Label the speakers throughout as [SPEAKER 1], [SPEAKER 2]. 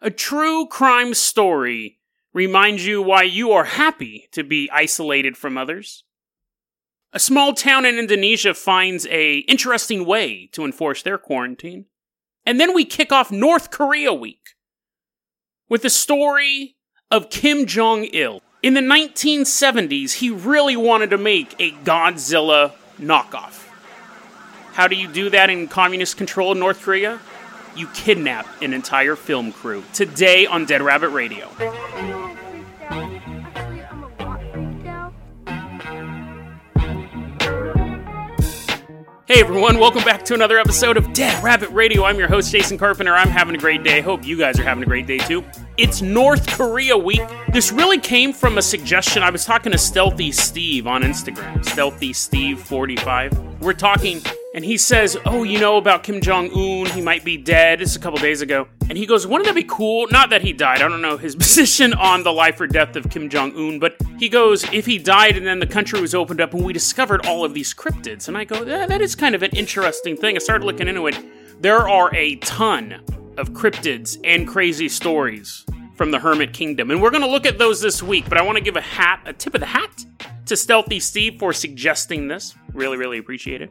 [SPEAKER 1] a true crime story reminds you why you are happy to be isolated from others. A small town in Indonesia finds a interesting way to enforce their quarantine. And then we kick off North Korea week with the story of Kim Jong Il. In the 1970s, he really wanted to make a Godzilla knockoff. How do you do that in communist controlled North Korea? You kidnap an entire film crew. Today on Dead Rabbit Radio. Hey everyone, welcome back to another episode of Dead Rabbit Radio. I'm your host, Jason Carpenter. I'm having a great day. Hope you guys are having a great day too. It's North Korea week. This really came from a suggestion. I was talking to Stealthy Steve on Instagram, Stealthy Steve45. We're talking, and he says, Oh, you know about Kim Jong un? He might be dead. It's a couple days ago. And he goes, Wouldn't that be cool? Not that he died. I don't know his position on the life or death of Kim Jong un, but he goes, If he died and then the country was opened up and we discovered all of these cryptids. And I go, That is kind of an interesting thing. I started looking into it. There are a ton of cryptids and crazy stories from the Hermit Kingdom. And we're going to look at those this week, but I want to give a hat, a tip of the hat to Stealthy Steve for suggesting this. Really, really appreciate it.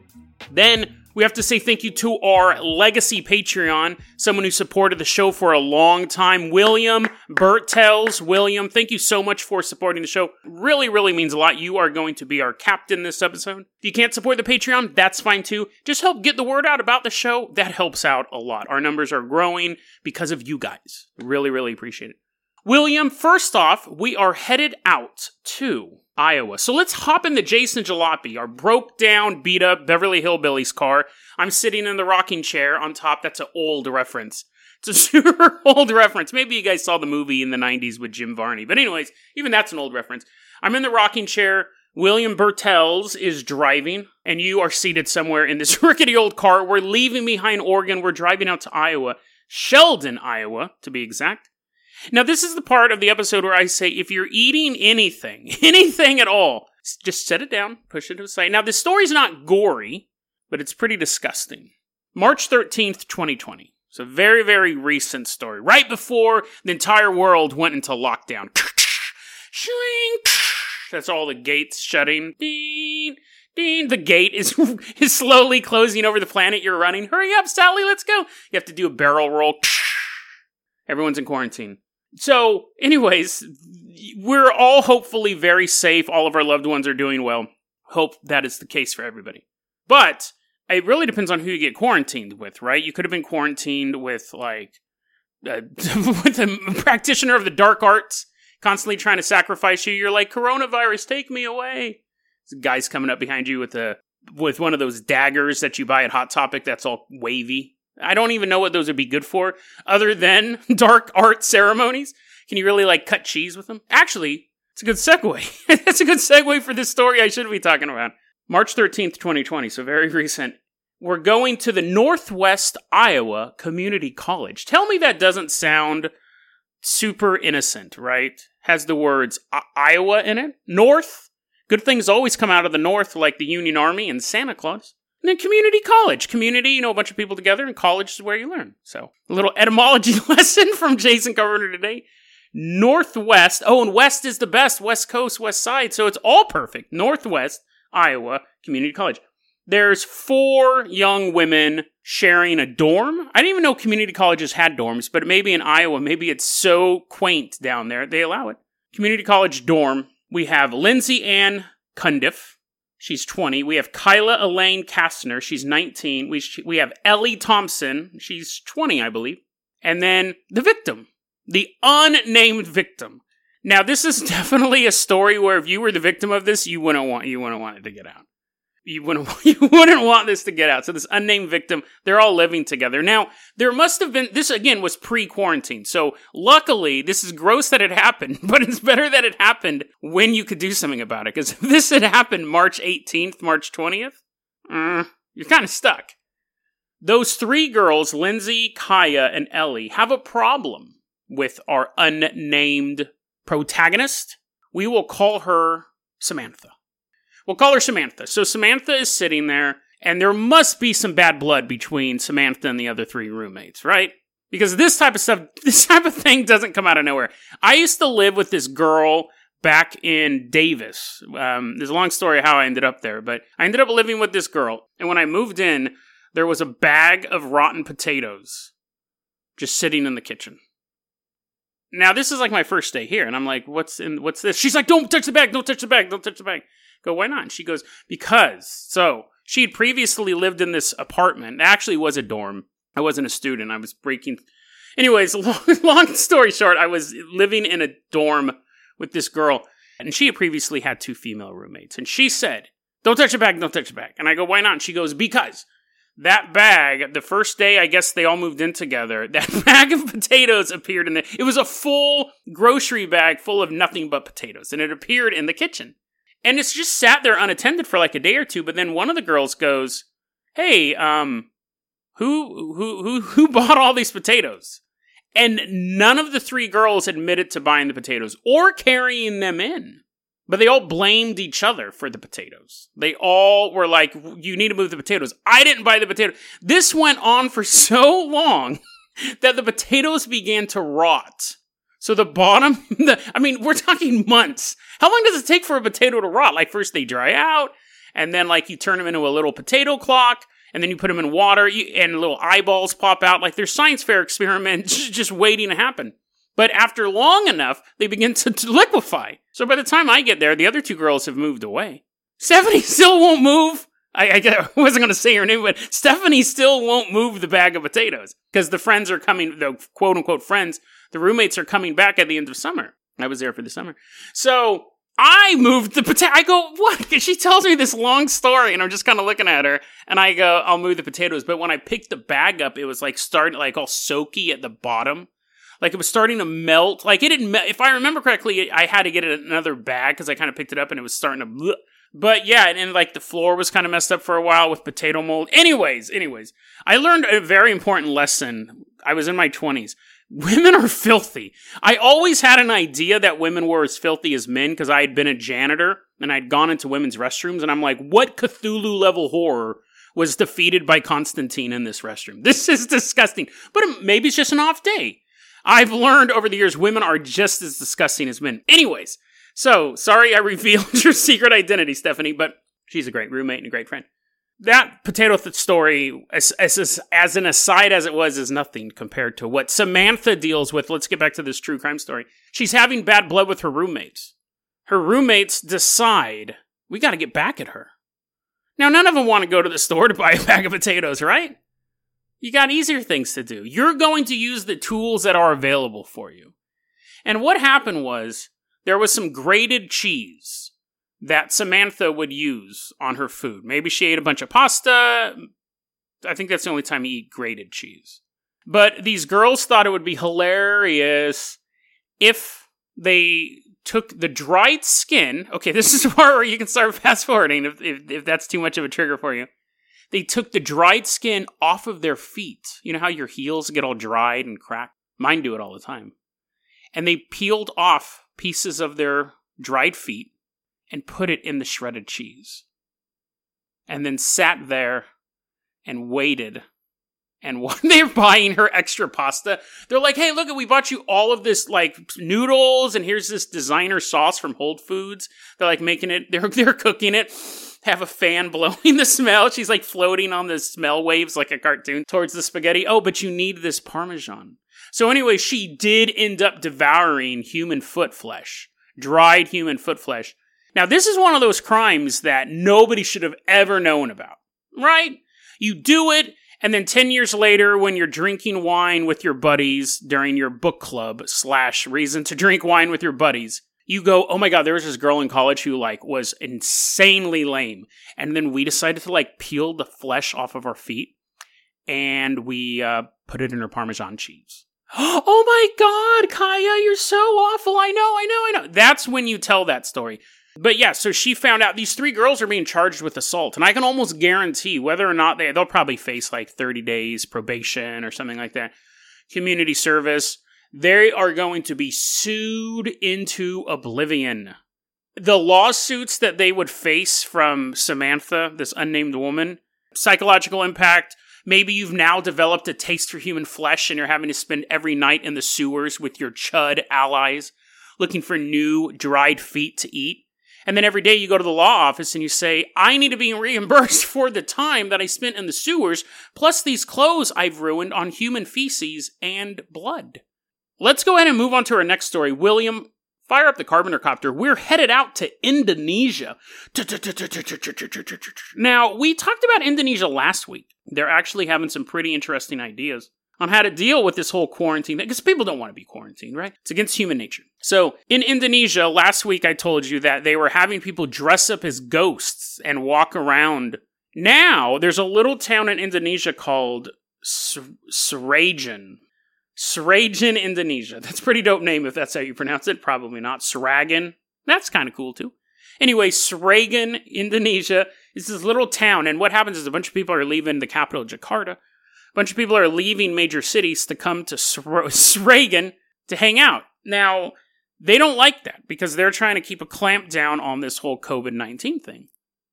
[SPEAKER 1] Then we have to say thank you to our legacy Patreon, someone who supported the show for a long time, William Bertels. William, thank you so much for supporting the show. Really, really means a lot. You are going to be our captain this episode. If you can't support the Patreon, that's fine too. Just help get the word out about the show. That helps out a lot. Our numbers are growing because of you guys. Really, really appreciate it. William, first off, we are headed out to Iowa. So let's hop in the Jason Jalopy, our broke down, beat up Beverly Hillbillies car. I'm sitting in the rocking chair on top. That's an old reference. It's a super old reference. Maybe you guys saw the movie in the 90s with Jim Varney. But, anyways, even that's an old reference. I'm in the rocking chair. William Bertels is driving, and you are seated somewhere in this rickety old car. We're leaving behind Oregon. We're driving out to Iowa, Sheldon, Iowa, to be exact. Now, this is the part of the episode where I say if you're eating anything, anything at all, just set it down, push it to the side. Now, the story's not gory, but it's pretty disgusting. March 13th, 2020. It's a very, very recent story. Right before the entire world went into lockdown. That's all the gates shutting. The gate is, is slowly closing over the planet you're running. Hurry up, Sally, let's go. You have to do a barrel roll. Everyone's in quarantine. So, anyways, we're all hopefully very safe. All of our loved ones are doing well. Hope that is the case for everybody. But it really depends on who you get quarantined with, right? You could have been quarantined with like uh, with a practitioner of the dark arts, constantly trying to sacrifice you. You're like, coronavirus, take me away. This guy's coming up behind you with a with one of those daggers that you buy at Hot Topic that's all wavy. I don't even know what those would be good for, other than dark art ceremonies. Can you really like cut cheese with them? Actually, it's a good segue. That's a good segue for this story I should be talking about. March 13th, 2020, so very recent. We're going to the Northwest Iowa Community College. Tell me that doesn't sound super innocent, right? Has the words Iowa in it. North. Good things always come out of the North, like the Union Army and Santa Claus. And then community college. Community, you know, a bunch of people together, and college is where you learn. So, a little etymology lesson from Jason Governor today. Northwest. Oh, and West is the best. West Coast, West Side. So it's all perfect. Northwest, Iowa Community College. There's four young women sharing a dorm. I didn't even know community colleges had dorms, but maybe in Iowa, maybe it's so quaint down there, they allow it. Community college dorm. We have Lindsay Ann Cundiff, She's 20. We have Kyla Elaine Kastner. She's 19. We, we have Ellie Thompson. She's 20, I believe. And then the victim, the unnamed victim. Now, this is definitely a story where if you were the victim of this, you wouldn't want you wouldn't want it to get out you wouldn't you wouldn't want this to get out. So this unnamed victim, they're all living together. Now, there must have been this again was pre-quarantine. So luckily, this is gross that it happened, but it's better that it happened when you could do something about it. Because if this had happened March 18th, March 20th, uh, you're kind of stuck. Those three girls, Lindsay, Kaya, and Ellie, have a problem with our unnamed protagonist. We will call her Samantha. We'll call her Samantha. So Samantha is sitting there, and there must be some bad blood between Samantha and the other three roommates, right? Because this type of stuff, this type of thing doesn't come out of nowhere. I used to live with this girl back in Davis. Um, there's a long story how I ended up there, but I ended up living with this girl. And when I moved in, there was a bag of rotten potatoes just sitting in the kitchen. Now this is like my first day here, and I'm like, "What's in? What's this?" She's like, "Don't touch the bag! Don't touch the bag! Don't touch the bag!" Go, "Why not?" And she goes, "Because." So she had previously lived in this apartment. It actually was a dorm. I wasn't a student. I was breaking. Anyways, long, long story short, I was living in a dorm with this girl, and she had previously had two female roommates. And she said, Don't touch the bag, don't touch the bag. And I go, Why not? And she goes, Because that bag, the first day I guess they all moved in together, that bag of potatoes appeared in the. It was a full grocery bag full of nothing but potatoes, and it appeared in the kitchen. And it's just sat there unattended for like a day or two, but then one of the girls goes, Hey, um, who who who who bought all these potatoes? And none of the three girls admitted to buying the potatoes or carrying them in. But they all blamed each other for the potatoes. They all were like, you need to move the potatoes. I didn't buy the potato. This went on for so long that the potatoes began to rot. So the bottom, the, I mean, we're talking months. How long does it take for a potato to rot? Like first they dry out, and then like you turn them into a little potato clock, and then you put them in water you, and little eyeballs pop out. Like there's science fair experiments just waiting to happen. But after long enough they begin to, to, liquefy. So by the time i get there the other two girls have moved away. Stephanie still won't move. I, I wasn't going to say her name but stephanie still won't move the bag of potatoes because the friends are coming the quote unquote friends the roommates are coming back at the end of summer i was there for the summer so I moved the potato. I go, what? She tells me this long story, and I'm just kind of looking at her, and I go, I'll move the potatoes. But when I picked the bag up, it was like starting like all soaky at the bottom, like it was starting to melt. Like it didn't. Me- if I remember correctly, I had to get another bag because I kind of picked it up and it was starting to. Bleh. But yeah, and, and like the floor was kind of messed up for a while with potato mold. Anyways, anyways, I learned a very important lesson. I was in my 20s women are filthy. I always had an idea that women were as filthy as men because I had been a janitor and I'd gone into women's restrooms and I'm like, what Cthulhu level horror was defeated by Constantine in this restroom? This is disgusting. But maybe it's just an off day. I've learned over the years women are just as disgusting as men. Anyways, so sorry I revealed your secret identity, Stephanie, but she's a great roommate and a great friend that potato th- story, as, as, as an aside as it was, is nothing compared to what Samantha deals with. Let's get back to this true crime story. She's having bad blood with her roommates. Her roommates decide we got to get back at her. Now, none of them want to go to the store to buy a bag of potatoes, right? You got easier things to do. You're going to use the tools that are available for you. And what happened was there was some grated cheese that Samantha would use on her food. Maybe she ate a bunch of pasta. I think that's the only time you eat grated cheese. But these girls thought it would be hilarious if they took the dried skin. Okay, this is part where you can start fast forwarding if, if, if that's too much of a trigger for you. They took the dried skin off of their feet. You know how your heels get all dried and cracked? Mine do it all the time. And they peeled off pieces of their dried feet and put it in the shredded cheese. And then sat there and waited. And when they're buying her extra pasta, they're like, hey, look, we bought you all of this like noodles, and here's this designer sauce from Whole Foods. They're like making it, they're, they're cooking it. Have a fan blowing the smell. She's like floating on the smell waves like a cartoon towards the spaghetti. Oh, but you need this Parmesan. So, anyway, she did end up devouring human foot flesh, dried human foot flesh, now, this is one of those crimes that nobody should have ever known about, right? You do it, and then 10 years later, when you're drinking wine with your buddies during your book club slash reason to drink wine with your buddies, you go, oh my god, there was this girl in college who like was insanely lame. And then we decided to like peel the flesh off of our feet and we uh, put it in her Parmesan cheese. oh my god, Kaya, you're so awful. I know, I know, I know. That's when you tell that story. But yeah, so she found out these three girls are being charged with assault, and I can almost guarantee whether or not they they'll probably face like 30 days probation or something like that, community service. They are going to be sued into oblivion. The lawsuits that they would face from Samantha, this unnamed woman, psychological impact, Maybe you've now developed a taste for human flesh and you're having to spend every night in the sewers with your chud allies looking for new dried feet to eat. And then every day you go to the law office and you say, I need to be reimbursed for the time that I spent in the sewers, plus these clothes I've ruined on human feces and blood. Let's go ahead and move on to our next story. William, fire up the carpenter copter. We're headed out to Indonesia. Now, we talked about Indonesia last week. They're actually having some pretty interesting ideas on how to deal with this whole quarantine thing because people don't want to be quarantined, right? It's against human nature. So in Indonesia, last week I told you that they were having people dress up as ghosts and walk around. Now there's a little town in Indonesia called Sragen. Sragen, Indonesia. That's pretty dope name if that's how you pronounce it. Probably not. Sragen. That's kind of cool too. Anyway, Sragen, Indonesia is this little town, and what happens is a bunch of people are leaving the capital, Jakarta, a bunch of people are leaving major cities to come to Sragen to hang out. Now, they don't like that because they're trying to keep a clamp down on this whole COVID 19 thing.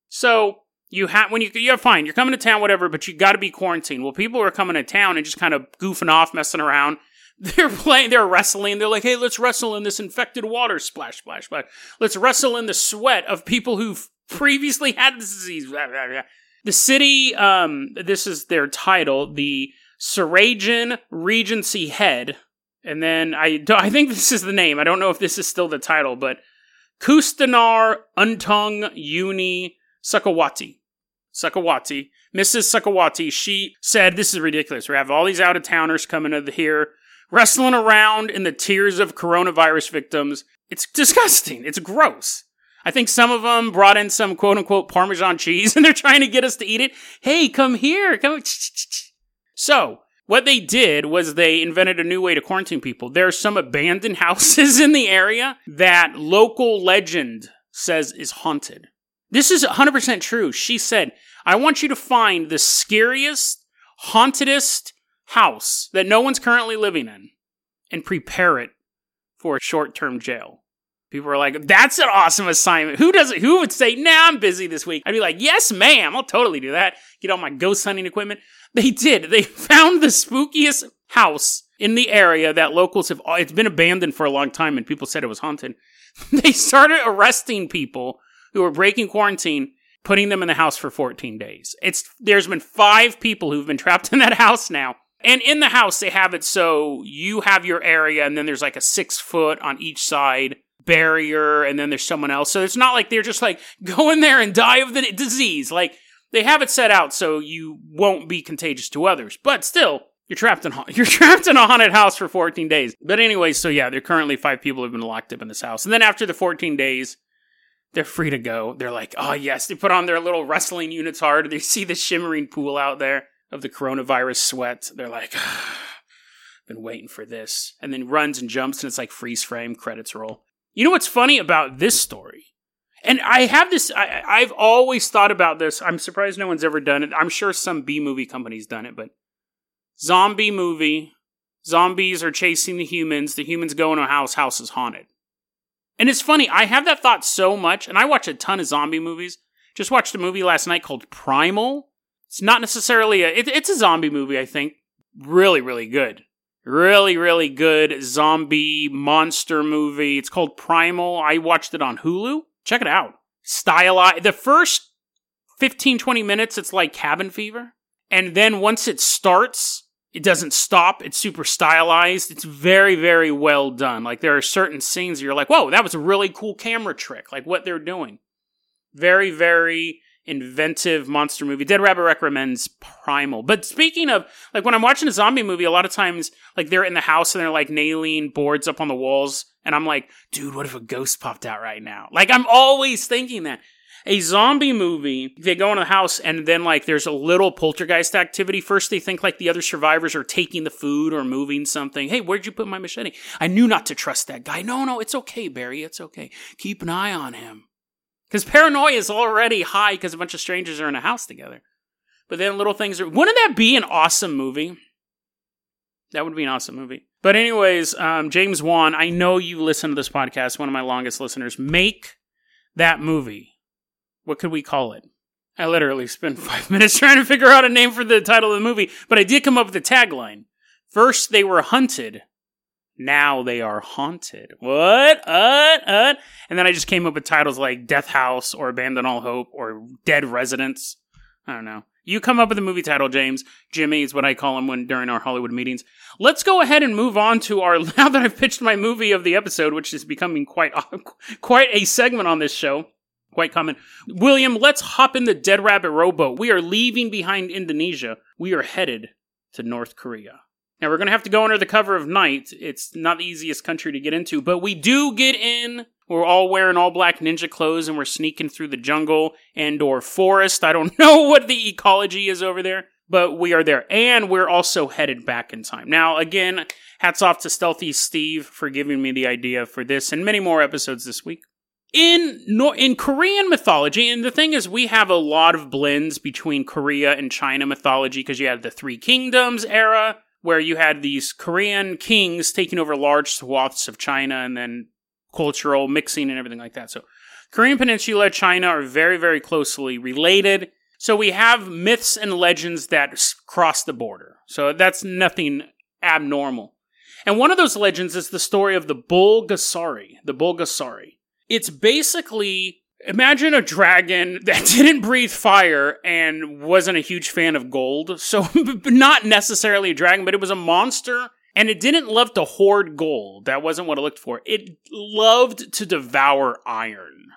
[SPEAKER 1] So, you have when you you're fine, you're coming to town, whatever, but you got to be quarantined. Well, people are coming to town and just kind of goofing off, messing around. They're playing, they're wrestling. They're like, hey, let's wrestle in this infected water, splash, splash, splash. Let's wrestle in the sweat of people who've previously had this disease. The city, um, this is their title, the Sragen Regency Head. And then I, I think this is the name. I don't know if this is still the title, but Kusdinar Untung Yuni Sukawati. Sukawati. Mrs. Sukawati, she said, This is ridiculous. We have all these out of towners coming to here, wrestling around in the tears of coronavirus victims. It's disgusting. It's gross. I think some of them brought in some quote unquote Parmesan cheese and they're trying to get us to eat it. Hey, come here. Come. So, what they did was they invented a new way to quarantine people. There are some abandoned houses in the area that local legend says is haunted. This is 100% true. She said, I want you to find the scariest, hauntedest house that no one's currently living in and prepare it for a short term jail. People are like, "That's an awesome assignment." Who does it? Who would say, "Nah, I'm busy this week"? I'd be like, "Yes, ma'am. I'll totally do that." Get all my ghost hunting equipment. They did. They found the spookiest house in the area that locals have. It's been abandoned for a long time, and people said it was haunted. they started arresting people who were breaking quarantine, putting them in the house for 14 days. It's there's been five people who've been trapped in that house now. And in the house, they have it so you have your area, and then there's like a six foot on each side barrier and then there's someone else. So it's not like they're just like go in there and die of the disease. Like they have it set out so you won't be contagious to others. But still, you're trapped in you're trapped in a haunted house for 14 days. But anyway, so yeah, there currently five people have been locked up in this house. And then after the 14 days, they're free to go. They're like, oh yes, they put on their little wrestling units hard. They see the shimmering pool out there of the coronavirus sweat. They're like, ah, been waiting for this. And then runs and jumps and it's like freeze frame, credits roll. You know what's funny about this story? And I have this, I, I've always thought about this. I'm surprised no one's ever done it. I'm sure some B movie company's done it, but zombie movie, zombies are chasing the humans, the humans go in a house, house is haunted. And it's funny, I have that thought so much, and I watch a ton of zombie movies. Just watched a movie last night called Primal. It's not necessarily a, it, it's a zombie movie, I think. Really, really good. Really, really good zombie monster movie. It's called Primal. I watched it on Hulu. Check it out. Stylized. The first 15, 20 minutes, it's like cabin fever. And then once it starts, it doesn't stop. It's super stylized. It's very, very well done. Like there are certain scenes you're like, whoa, that was a really cool camera trick. Like what they're doing. Very, very inventive monster movie. Dead Rabbit recommends Primal. But speaking of, like, when I'm watching a zombie movie, a lot of times, like, they're in the house and they're, like, nailing boards up on the walls. And I'm like, dude, what if a ghost popped out right now? Like, I'm always thinking that. A zombie movie, they go in the house and then, like, there's a little poltergeist activity. First, they think, like, the other survivors are taking the food or moving something. Hey, where'd you put my machete? I knew not to trust that guy. No, no, it's okay, Barry. It's okay. Keep an eye on him. Because paranoia is already high because a bunch of strangers are in a house together. But then little things are. Wouldn't that be an awesome movie? That would be an awesome movie. But, anyways, um, James Wan, I know you listen to this podcast, one of my longest listeners. Make that movie. What could we call it? I literally spent five minutes trying to figure out a name for the title of the movie, but I did come up with a tagline. First, they were hunted. Now they are haunted. What? What? What? And then I just came up with titles like Death House or Abandon All Hope or Dead Residents. I don't know. You come up with a movie title, James. Jimmy is what I call him when during our Hollywood meetings. Let's go ahead and move on to our. Now that I've pitched my movie of the episode, which is becoming quite quite a segment on this show, quite common. William, let's hop in the Dead Rabbit rowboat. We are leaving behind Indonesia. We are headed to North Korea. Now we're going to have to go under the cover of night. It's not the easiest country to get into, but we do get in. We're all wearing all black ninja clothes and we're sneaking through the jungle and or forest. I don't know what the ecology is over there, but we are there and we're also headed back in time. Now again, hats off to Stealthy Steve for giving me the idea for this and many more episodes this week. In in Korean mythology, and the thing is, we have a lot of blends between Korea and China mythology because you have the Three Kingdoms era, where you had these Korean kings taking over large swaths of China and then cultural mixing and everything like that. So, Korean Peninsula, China are very, very closely related. So, we have myths and legends that cross the border. So, that's nothing abnormal. And one of those legends is the story of the Bulgasari. The Bulgasari. It's basically Imagine a dragon that didn't breathe fire and wasn't a huge fan of gold. So, not necessarily a dragon, but it was a monster and it didn't love to hoard gold. That wasn't what it looked for. It loved to devour iron.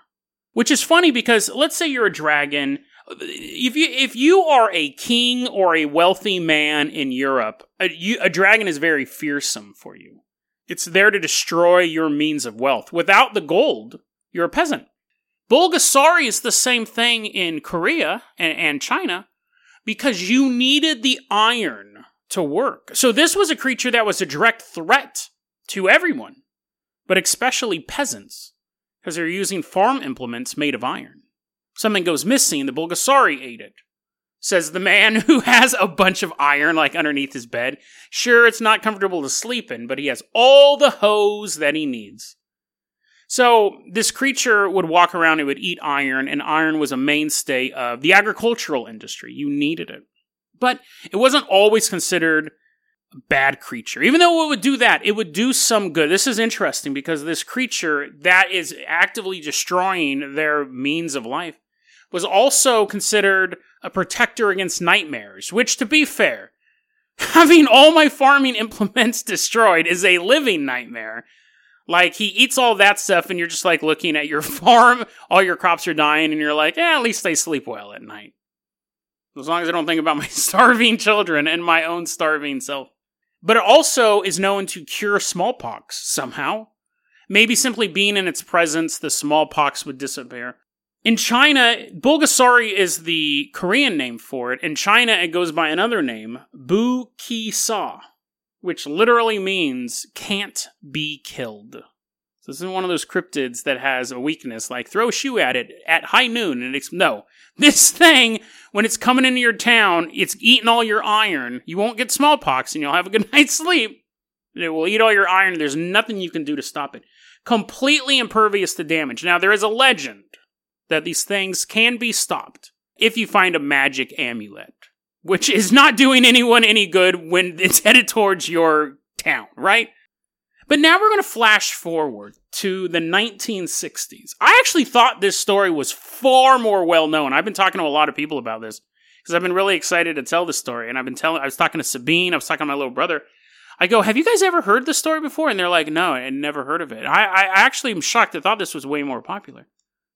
[SPEAKER 1] Which is funny because let's say you're a dragon. If you if you are a king or a wealthy man in Europe, a, you, a dragon is very fearsome for you. It's there to destroy your means of wealth. Without the gold, you're a peasant. Bulgasari is the same thing in Korea and, and China because you needed the iron to work. So this was a creature that was a direct threat to everyone, but especially peasants, because they're using farm implements made of iron. Something goes missing, the Bulgasari ate it. Says the man who has a bunch of iron like underneath his bed. Sure, it's not comfortable to sleep in, but he has all the hose that he needs. So this creature would walk around, it would eat iron, and iron was a mainstay of the agricultural industry. You needed it. But it wasn't always considered a bad creature. Even though it would do that, it would do some good. This is interesting because this creature that is actively destroying their means of life was also considered a protector against nightmares, which, to be fair, having all my farming implements destroyed is a living nightmare. Like he eats all that stuff, and you're just like looking at your farm, all your crops are dying, and you're like, yeah, at least they sleep well at night. As long as I don't think about my starving children and my own starving self. But it also is known to cure smallpox somehow. Maybe simply being in its presence, the smallpox would disappear. In China, Bulgasari is the Korean name for it. In China, it goes by another name, Bu Ki Sa which literally means can't be killed. So this is one of those cryptids that has a weakness, like throw a shoe at it at high noon, and it's no. This thing, when it's coming into your town, it's eating all your iron. You won't get smallpox, and you'll have a good night's sleep. It will eat all your iron. There's nothing you can do to stop it. Completely impervious to damage. Now there is a legend that these things can be stopped if you find a magic amulet which is not doing anyone any good when it's headed towards your town, right? But now we're going to flash forward to the 1960s. I actually thought this story was far more well known. I've been talking to a lot of people about this because I've been really excited to tell this story. And I've been telling, I was talking to Sabine, I was talking to my little brother. I go, Have you guys ever heard this story before? And they're like, No, I never heard of it. I, I actually am shocked. I thought this was way more popular.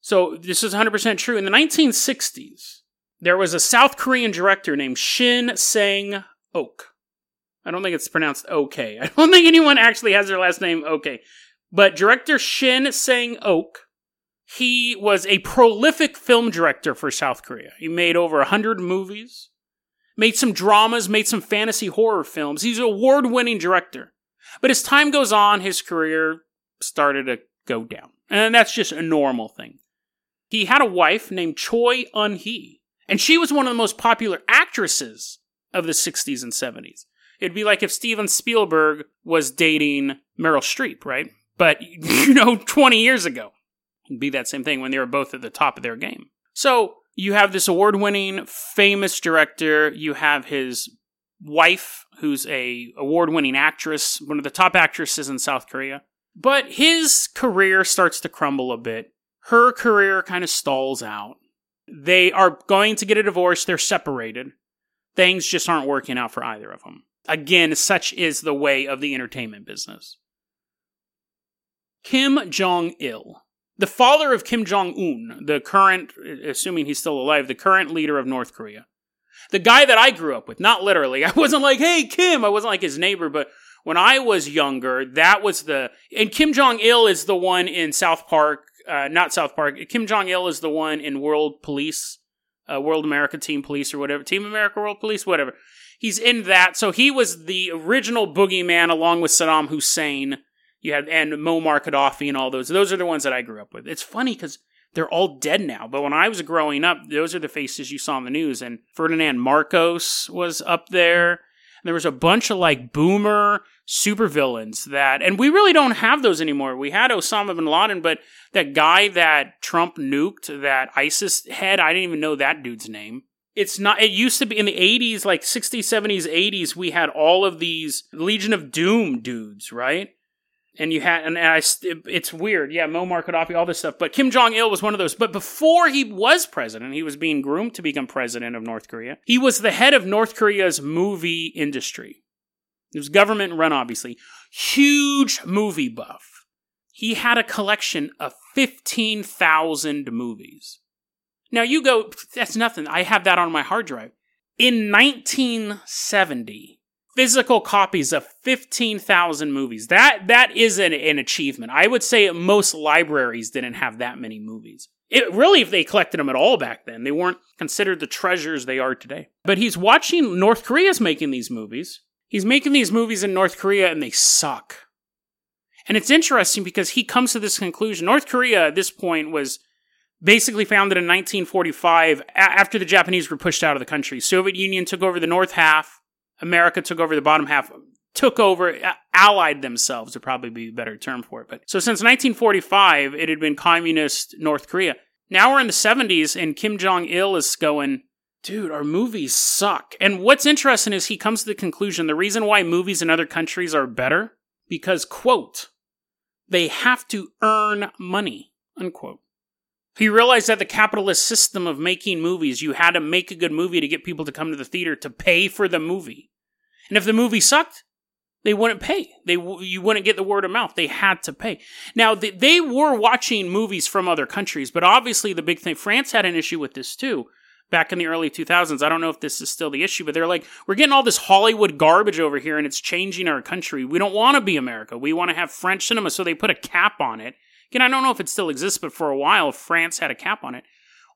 [SPEAKER 1] So this is 100% true. In the 1960s, there was a South Korean director named Shin Sang Ok. I don't think it's pronounced okay. I don't think anyone actually has their last name okay. But director Shin Sang Ok, he was a prolific film director for South Korea. He made over 100 movies, made some dramas, made some fantasy horror films. He's an award winning director. But as time goes on, his career started to go down. And that's just a normal thing. He had a wife named Choi Un Hee. And she was one of the most popular actresses of the 60s and 70s. It'd be like if Steven Spielberg was dating Meryl Streep, right? But, you know, 20 years ago. It'd be that same thing when they were both at the top of their game. So, you have this award winning, famous director. You have his wife, who's a award winning actress, one of the top actresses in South Korea. But his career starts to crumble a bit. Her career kind of stalls out. They are going to get a divorce. They're separated. Things just aren't working out for either of them. Again, such is the way of the entertainment business. Kim Jong il, the father of Kim Jong un, the current, assuming he's still alive, the current leader of North Korea. The guy that I grew up with, not literally. I wasn't like, hey, Kim. I wasn't like his neighbor, but when I was younger, that was the. And Kim Jong il is the one in South Park, uh, not South Park. Kim Jong il is the one in World Police, uh, World America Team Police or whatever. Team America World Police, whatever. He's in that. So he was the original boogeyman along with Saddam Hussein you had and Muammar Gaddafi and all those. Those are the ones that I grew up with. It's funny because they're all dead now. But when I was growing up, those are the faces you saw on the news. And Ferdinand Marcos was up there. There was a bunch of like boomer supervillains that, and we really don't have those anymore. We had Osama bin Laden, but that guy that Trump nuked, that ISIS head, I didn't even know that dude's name. It's not, it used to be in the 80s, like 60s, 70s, 80s, we had all of these Legion of Doom dudes, right? And you had and I it's weird, yeah, Muammar Gaddafi, all this stuff. But Kim Jong Il was one of those. But before he was president, he was being groomed to become president of North Korea. He was the head of North Korea's movie industry. It was government run, obviously. Huge movie buff. He had a collection of fifteen thousand movies. Now you go, that's nothing. I have that on my hard drive. In 1970, physical copies of 15,000 movies. That that is an, an achievement. I would say most libraries didn't have that many movies. It really, if they collected them at all back then, they weren't considered the treasures they are today. But he's watching North Korea's making these movies. He's making these movies in North Korea and they suck. And it's interesting because he comes to this conclusion. North Korea at this point was basically founded in 1945 after the Japanese were pushed out of the country. Soviet Union took over the north half America took over the bottom half, took over, uh, allied themselves would probably be a better term for it. But so since 1945, it had been communist North Korea. Now we're in the 70s, and Kim Jong Il is going, dude, our movies suck. And what's interesting is he comes to the conclusion the reason why movies in other countries are better because, quote, they have to earn money, unquote. He realized that the capitalist system of making movies, you had to make a good movie to get people to come to the theater to pay for the movie. And if the movie sucked, they wouldn't pay. They you wouldn't get the word of mouth. They had to pay. Now they, they were watching movies from other countries, but obviously the big thing France had an issue with this too. Back in the early 2000s, I don't know if this is still the issue, but they're like, we're getting all this Hollywood garbage over here and it's changing our country. We don't want to be America. We want to have French cinema. So they put a cap on it Again, I don't know if it still exists, but for a while, France had a cap on it.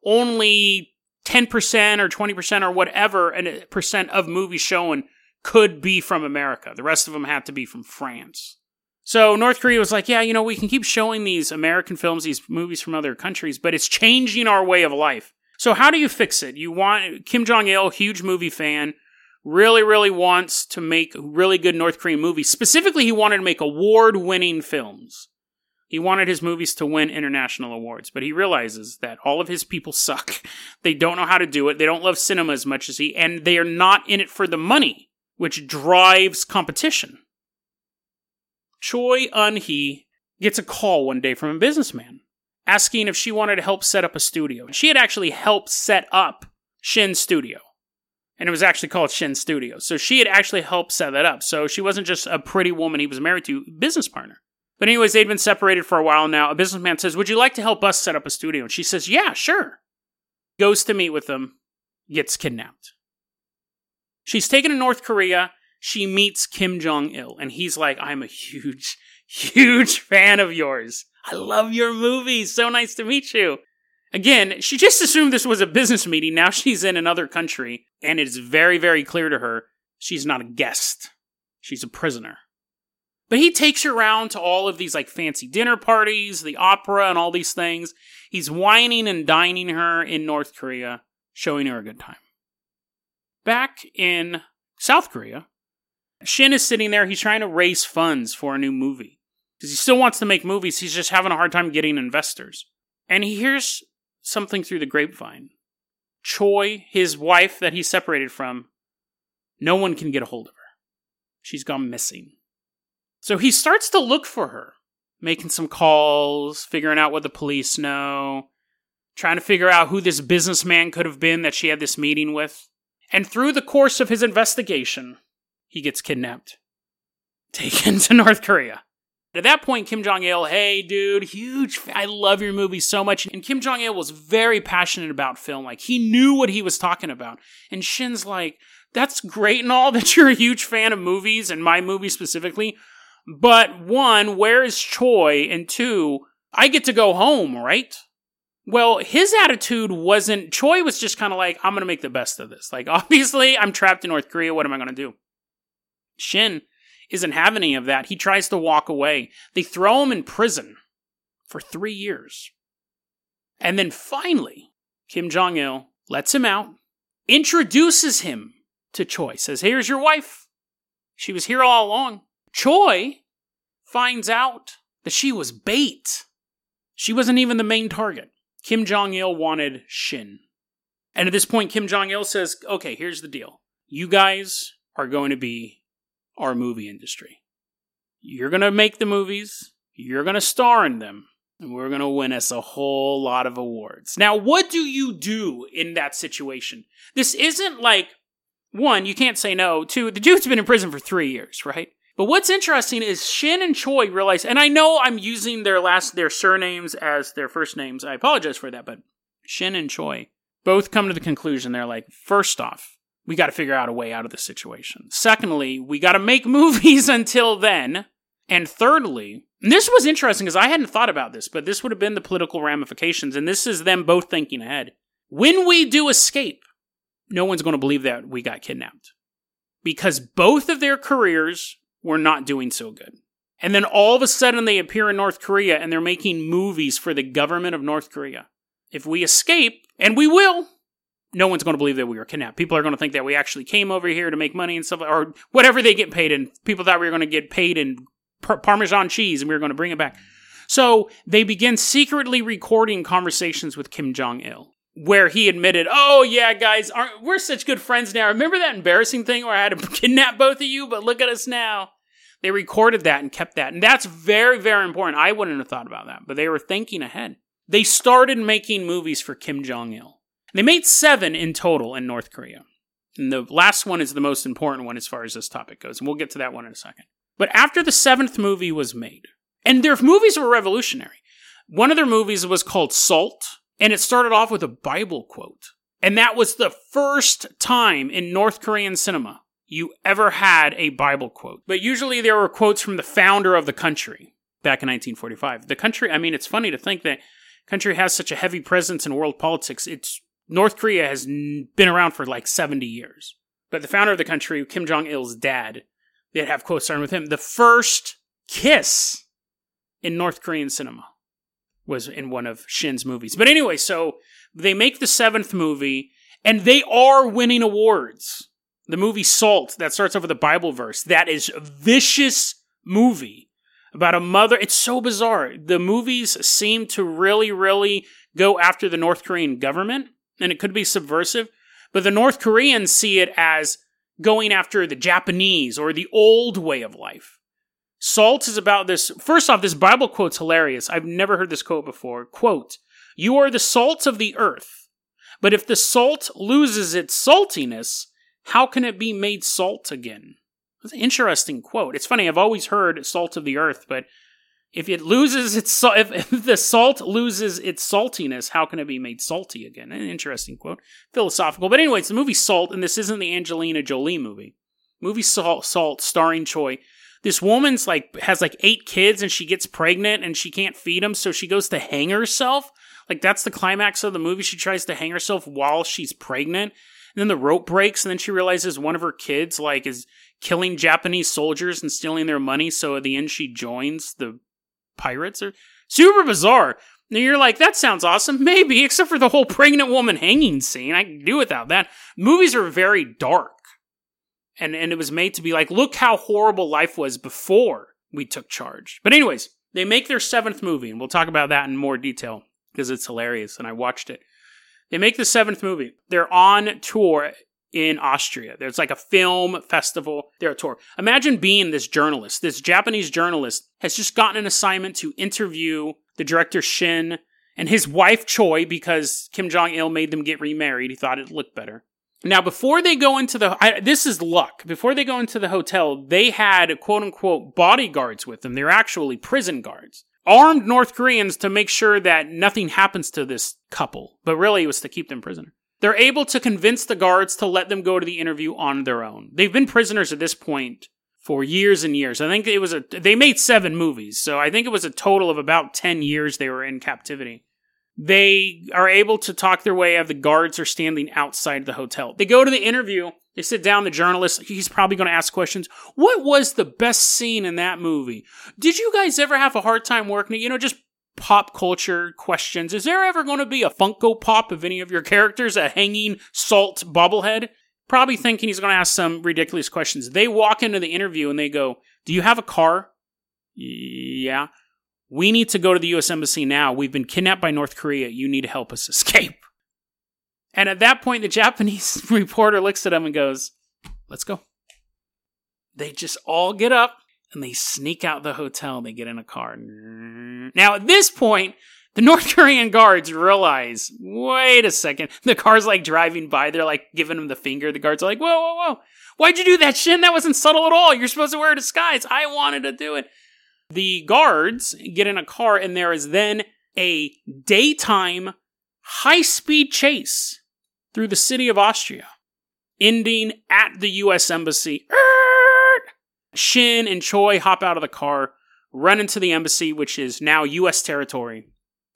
[SPEAKER 1] Only 10% or 20% or whatever a percent of movies shown could be from America. The rest of them had to be from France. So North Korea was like, yeah, you know, we can keep showing these American films, these movies from other countries, but it's changing our way of life. So how do you fix it? You want Kim Jong Il, huge movie fan, really, really wants to make really good North Korean movies. Specifically, he wanted to make award-winning films. He wanted his movies to win international awards, but he realizes that all of his people suck. They don't know how to do it. They don't love cinema as much as he, and they are not in it for the money, which drives competition. Choi Un Hee gets a call one day from a businessman asking if she wanted to help set up a studio. She had actually helped set up Shin Studio. And it was actually called Shin Studio. So she had actually helped set that up. So she wasn't just a pretty woman he was married to, business partner. But anyways, they'd been separated for a while now. A businessman says, "Would you like to help us set up a studio?" And she says, "Yeah, sure." Goes to meet with them, gets kidnapped. She's taken to North Korea. She meets Kim Jong Il, and he's like, "I'm a huge, huge fan of yours. I love your movies. So nice to meet you." Again, she just assumed this was a business meeting. Now she's in another country, and it is very, very clear to her she's not a guest. She's a prisoner. But he takes her around to all of these like fancy dinner parties, the opera, and all these things. He's whining and dining her in North Korea, showing her a good time. Back in South Korea, Shin is sitting there. He's trying to raise funds for a new movie because he still wants to make movies. He's just having a hard time getting investors. And he hears something through the grapevine. Choi, his wife that he separated from, no one can get a hold of her. She's gone missing. So he starts to look for her, making some calls, figuring out what the police know, trying to figure out who this businessman could have been that she had this meeting with. And through the course of his investigation, he gets kidnapped, taken to North Korea. At that point, Kim Jong il, hey, dude, huge, I love your movie so much. And Kim Jong il was very passionate about film. Like, he knew what he was talking about. And Shin's like, that's great and all that you're a huge fan of movies and my movie specifically. But one, where is Choi? And two, I get to go home, right? Well, his attitude wasn't, Choi was just kind of like, I'm going to make the best of this. Like, obviously, I'm trapped in North Korea. What am I going to do? Shin isn't having any of that. He tries to walk away. They throw him in prison for three years. And then finally, Kim Jong il lets him out, introduces him to Choi, says, Here's your wife. She was here all along. Choi finds out that she was bait. She wasn't even the main target. Kim Jong il wanted Shin. And at this point, Kim Jong il says, Okay, here's the deal. You guys are going to be our movie industry. You're going to make the movies, you're going to star in them, and we're going to win us a whole lot of awards. Now, what do you do in that situation? This isn't like, one, you can't say no. Two, the dude's been in prison for three years, right? But what's interesting is Shin and Choi realize, and I know I'm using their last, their surnames as their first names. I apologize for that, but Shin and Choi both come to the conclusion they're like, first off, we got to figure out a way out of the situation. Secondly, we got to make movies until then. And thirdly, and this was interesting because I hadn't thought about this, but this would have been the political ramifications, and this is them both thinking ahead. When we do escape, no one's going to believe that we got kidnapped because both of their careers were not doing so good. And then all of a sudden they appear in North Korea and they're making movies for the government of North Korea. If we escape, and we will, no one's going to believe that we were kidnapped. People are going to think that we actually came over here to make money and stuff, or whatever they get paid in. People thought we were going to get paid in par- Parmesan cheese and we were going to bring it back. So they begin secretly recording conversations with Kim Jong Il, where he admitted, "Oh yeah, guys, aren't we're such good friends now? Remember that embarrassing thing where I had to kidnap both of you? But look at us now." They recorded that and kept that, and that's very, very important. I wouldn't have thought about that, but they were thinking ahead. They started making movies for Kim Jong Il. They made seven in total in North Korea. And the last one is the most important one as far as this topic goes, and we'll get to that one in a second. But after the seventh movie was made, and their movies were revolutionary. One of their movies was called Salt, and it started off with a Bible quote. And that was the first time in North Korean cinema you ever had a Bible quote. But usually there were quotes from the founder of the country back in 1945. The country, I mean, it's funny to think that country has such a heavy presence in world politics. It's North Korea has been around for like 70 years. But the founder of the country, Kim Jong il's dad, they'd have quotes starting with him. The first kiss in North Korean cinema was in one of Shin's movies. But anyway, so they make the seventh movie, and they are winning awards. The movie Salt, that starts off with a Bible verse, that is a vicious movie about a mother. It's so bizarre. The movies seem to really, really go after the North Korean government and it could be subversive, but the North Koreans see it as going after the Japanese or the old way of life. Salt is about this. First off, this Bible quote's hilarious. I've never heard this quote before. Quote, You are the salt of the earth, but if the salt loses its saltiness, how can it be made salt again? That's an interesting quote. It's funny, I've always heard salt of the earth, but if it loses its if, if the salt loses its saltiness, how can it be made salty again? An interesting quote, philosophical. But anyway, it's the movie Salt, and this isn't the Angelina Jolie movie. Movie Salt, Salt, starring Choi. This woman's like has like eight kids, and she gets pregnant, and she can't feed them, so she goes to hang herself. Like that's the climax of the movie. She tries to hang herself while she's pregnant. And then the rope breaks, and then she realizes one of her kids like is killing Japanese soldiers and stealing their money. So at the end, she joins the pirates or super bizarre. And you're like, that sounds awesome. Maybe, except for the whole pregnant woman hanging scene. I can do without that. Movies are very dark. And and it was made to be like, look how horrible life was before we took charge. But anyways, they make their seventh movie, and we'll talk about that in more detail because it's hilarious, and I watched it. They make the seventh movie. They're on tour in Austria. There's like a film festival. They're a tour. Imagine being this journalist. This Japanese journalist has just gotten an assignment to interview the director Shin and his wife Choi because Kim Jong Il made them get remarried. He thought it looked better. Now, before they go into the, I, this is luck. Before they go into the hotel, they had quote unquote bodyguards with them. They're actually prison guards, armed North Koreans to make sure that nothing happens to this couple. But really, it was to keep them prisoner. They're able to convince the guards to let them go to the interview on their own. They've been prisoners at this point for years and years. I think it was a, they made seven movies, so I think it was a total of about 10 years they were in captivity. They are able to talk their way out. The guards are standing outside the hotel. They go to the interview. They sit down. The journalist, he's probably going to ask questions. What was the best scene in that movie? Did you guys ever have a hard time working? You know, just pop culture questions. Is there ever going to be a Funko Pop of any of your characters, a hanging salt bobblehead? Probably thinking he's going to ask some ridiculous questions. They walk into the interview and they go, Do you have a car? Yeah. We need to go to the US Embassy now. We've been kidnapped by North Korea. You need to help us escape. And at that point, the Japanese reporter looks at him and goes, Let's go. They just all get up and they sneak out the hotel. They get in a car. Now, at this point, the North Korean guards realize, wait a second. The car's like driving by. They're like giving them the finger. The guards are like, whoa, whoa, whoa. Why'd you do that, Shin? That wasn't subtle at all. You're supposed to wear a disguise. I wanted to do it. The guards get in a car, and there is then a daytime high speed chase through the city of Austria, ending at the U.S. Embassy. Shin and Choi hop out of the car, run into the embassy, which is now U.S. territory.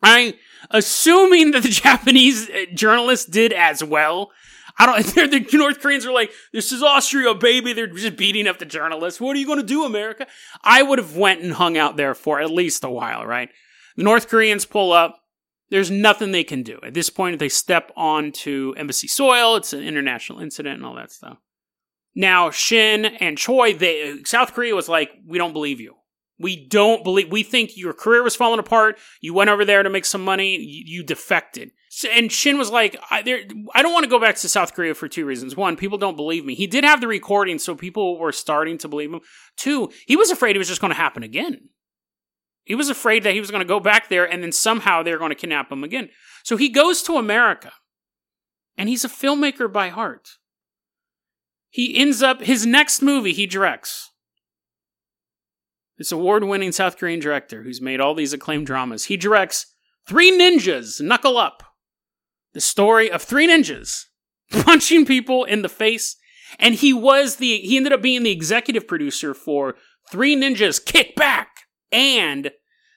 [SPEAKER 1] I, assuming that the Japanese uh, journalists did as well, I don't. The North Koreans are like, "This is Austria, baby." They're just beating up the journalists. What are you going to do, America? I would have went and hung out there for at least a while, right? The North Koreans pull up. There's nothing they can do at this point. They step onto embassy soil, it's an international incident and all that stuff. Now, Shin and Choi, they South Korea was like, "We don't believe you. We don't believe. We think your career was falling apart. You went over there to make some money. You, you defected." And Shin was like, I, there, I don't want to go back to South Korea for two reasons. One, people don't believe me. He did have the recording, so people were starting to believe him. Two, he was afraid it was just going to happen again. He was afraid that he was going to go back there and then somehow they're going to kidnap him again. So he goes to America, and he's a filmmaker by heart. He ends up, his next movie he directs. This award winning South Korean director who's made all these acclaimed dramas. He directs Three Ninjas Knuckle Up the story of three ninjas punching people in the face. And he was the, he ended up being the executive producer for Three Ninjas Kick Back and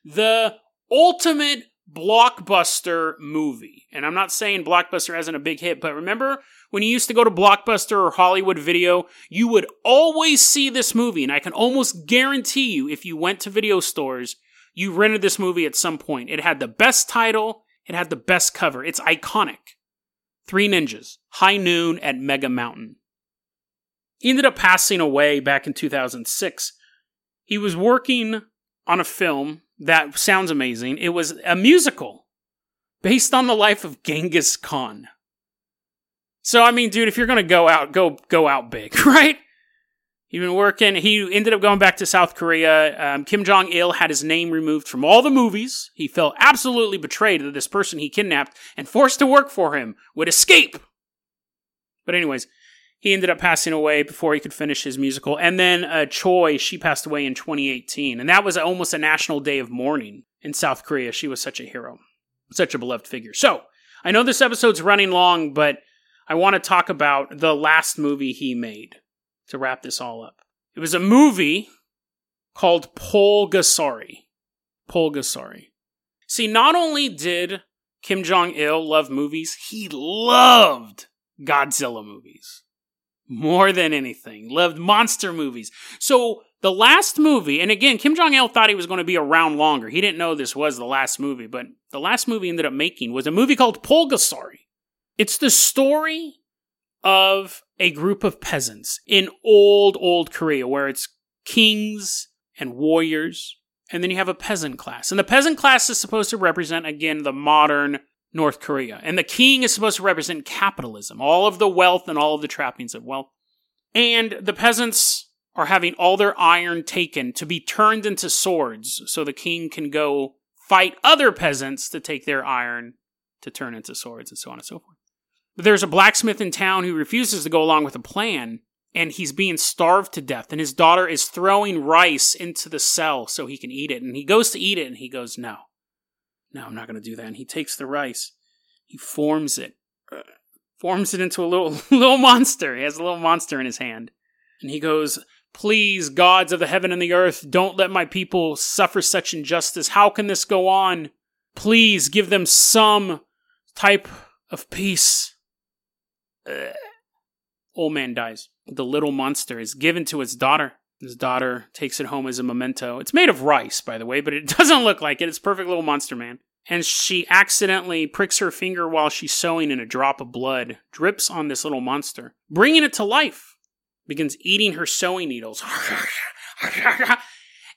[SPEAKER 1] the ultimate blockbuster movie. And I'm not saying Blockbuster hasn't a big hit, but remember when you used to go to Blockbuster or Hollywood Video, you would always see this movie. And I can almost guarantee you, if you went to video stores, you rented this movie at some point. It had the best title, it had the best cover. It's iconic. Three Ninjas, High Noon at Mega Mountain. He ended up passing away back in 2006. He was working on a film that sounds amazing. It was a musical based on the life of Genghis Khan. So I mean, dude, if you're gonna go out, go go out big, right? He'd been working. He ended up going back to South Korea. Um, Kim Jong il had his name removed from all the movies. He felt absolutely betrayed that this person he kidnapped and forced to work for him would escape. But, anyways, he ended up passing away before he could finish his musical. And then uh, Choi, she passed away in 2018. And that was almost a national day of mourning in South Korea. She was such a hero, such a beloved figure. So, I know this episode's running long, but I want to talk about the last movie he made to wrap this all up. It was a movie called Pulgasari. Pulgasari. See, not only did Kim Jong il love movies, he loved Godzilla movies. More than anything. Loved monster movies. So the last movie, and again, Kim Jong il thought he was going to be around longer. He didn't know this was the last movie, but the last movie he ended up making was a movie called Pulgasari. It's the story of a group of peasants in old, old Korea where it's kings and warriors, and then you have a peasant class. And the peasant class is supposed to represent, again, the modern North Korea. And the king is supposed to represent capitalism, all of the wealth and all of the trappings of wealth. And the peasants are having all their iron taken to be turned into swords so the king can go fight other peasants to take their iron to turn into swords and so on and so forth. But there's a blacksmith in town who refuses to go along with the plan and he's being starved to death and his daughter is throwing rice into the cell so he can eat it and he goes to eat it and he goes no. No i'm not going to do that. And he takes the rice he forms it uh, forms it into a little little monster. He has a little monster in his hand and he goes please gods of the heaven and the earth don't let my people suffer such injustice. How can this go on? Please give them some type of peace uh, old man dies the little monster is given to his daughter. His daughter takes it home as a memento. It's made of rice, by the way, but it doesn't look like it. It's perfect little monster man. And she accidentally pricks her finger while she's sewing, and a drop of blood drips on this little monster, bringing it to life. Begins eating her sewing needles.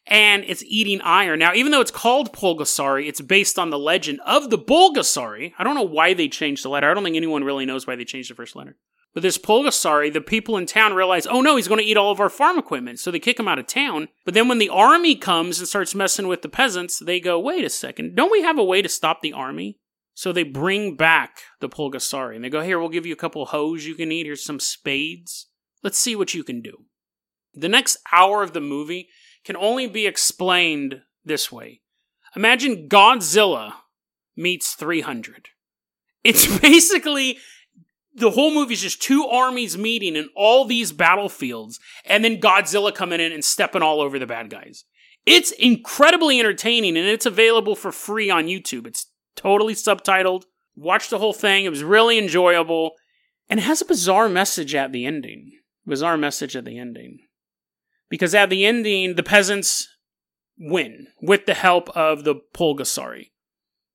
[SPEAKER 1] and it's eating iron. Now, even though it's called Pulgasari, it's based on the legend of the Bulgasari. I don't know why they changed the letter. I don't think anyone really knows why they changed the first letter. But this Pulgasari, the people in town realize, oh no, he's going to eat all of our farm equipment. So they kick him out of town. But then when the army comes and starts messing with the peasants, they go, wait a second, don't we have a way to stop the army? So they bring back the Pulgasari and they go, here, we'll give you a couple hoes you can eat. Here's some spades. Let's see what you can do. The next hour of the movie can only be explained this way. Imagine Godzilla meets 300. It's basically the whole movie is just two armies meeting in all these battlefields, and then Godzilla coming in and stepping all over the bad guys. It's incredibly entertaining, and it's available for free on YouTube. It's totally subtitled. Watch the whole thing. It was really enjoyable, and it has a bizarre message at the ending. Bizarre message at the ending, because at the ending, the peasants win with the help of the Pulgasari.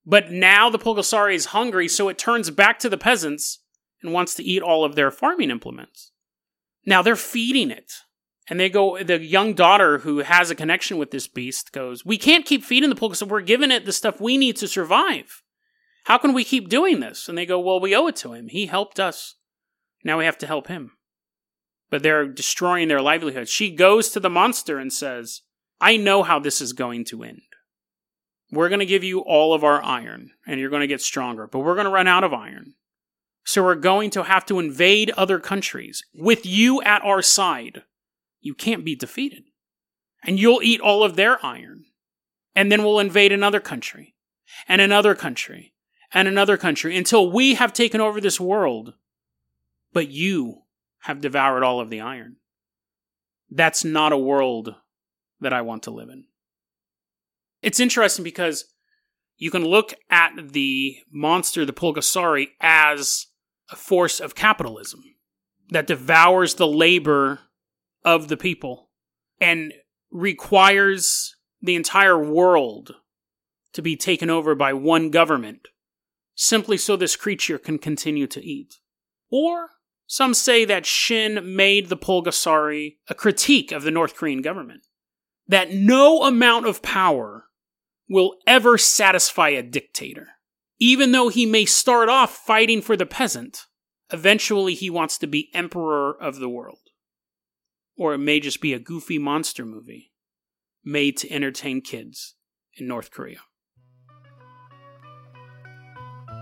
[SPEAKER 1] But now the Pulgasari is hungry, so it turns back to the peasants and wants to eat all of their farming implements. Now they're feeding it. And they go, the young daughter who has a connection with this beast goes, We can't keep feeding the pulga, so we're giving it the stuff we need to survive. How can we keep doing this? And they go, Well, we owe it to him. He helped us. Now we have to help him. But they're destroying their livelihood. She goes to the monster and says, I know how this is going to end. We're going to give you all of our iron, and you're going to get stronger, but we're going to run out of iron. So we're going to have to invade other countries with you at our side. You can't be defeated. And you'll eat all of their iron. And then we'll invade another country, and another country, and another country until we have taken over this world. But you have devoured all of the iron. That's not a world that I want to live in. It's interesting because you can look at the monster, the Pulgasari, as a force of capitalism that devours the labor of the people and requires the entire world to be taken over by one government simply so this creature can continue to eat. Or some say that Shin made the Pulgasari a critique of the North Korean government. That no amount of power will ever satisfy a dictator. Even though he may start off fighting for the peasant, eventually he wants to be emperor of the world. Or it may just be a goofy monster movie made to entertain kids in North Korea.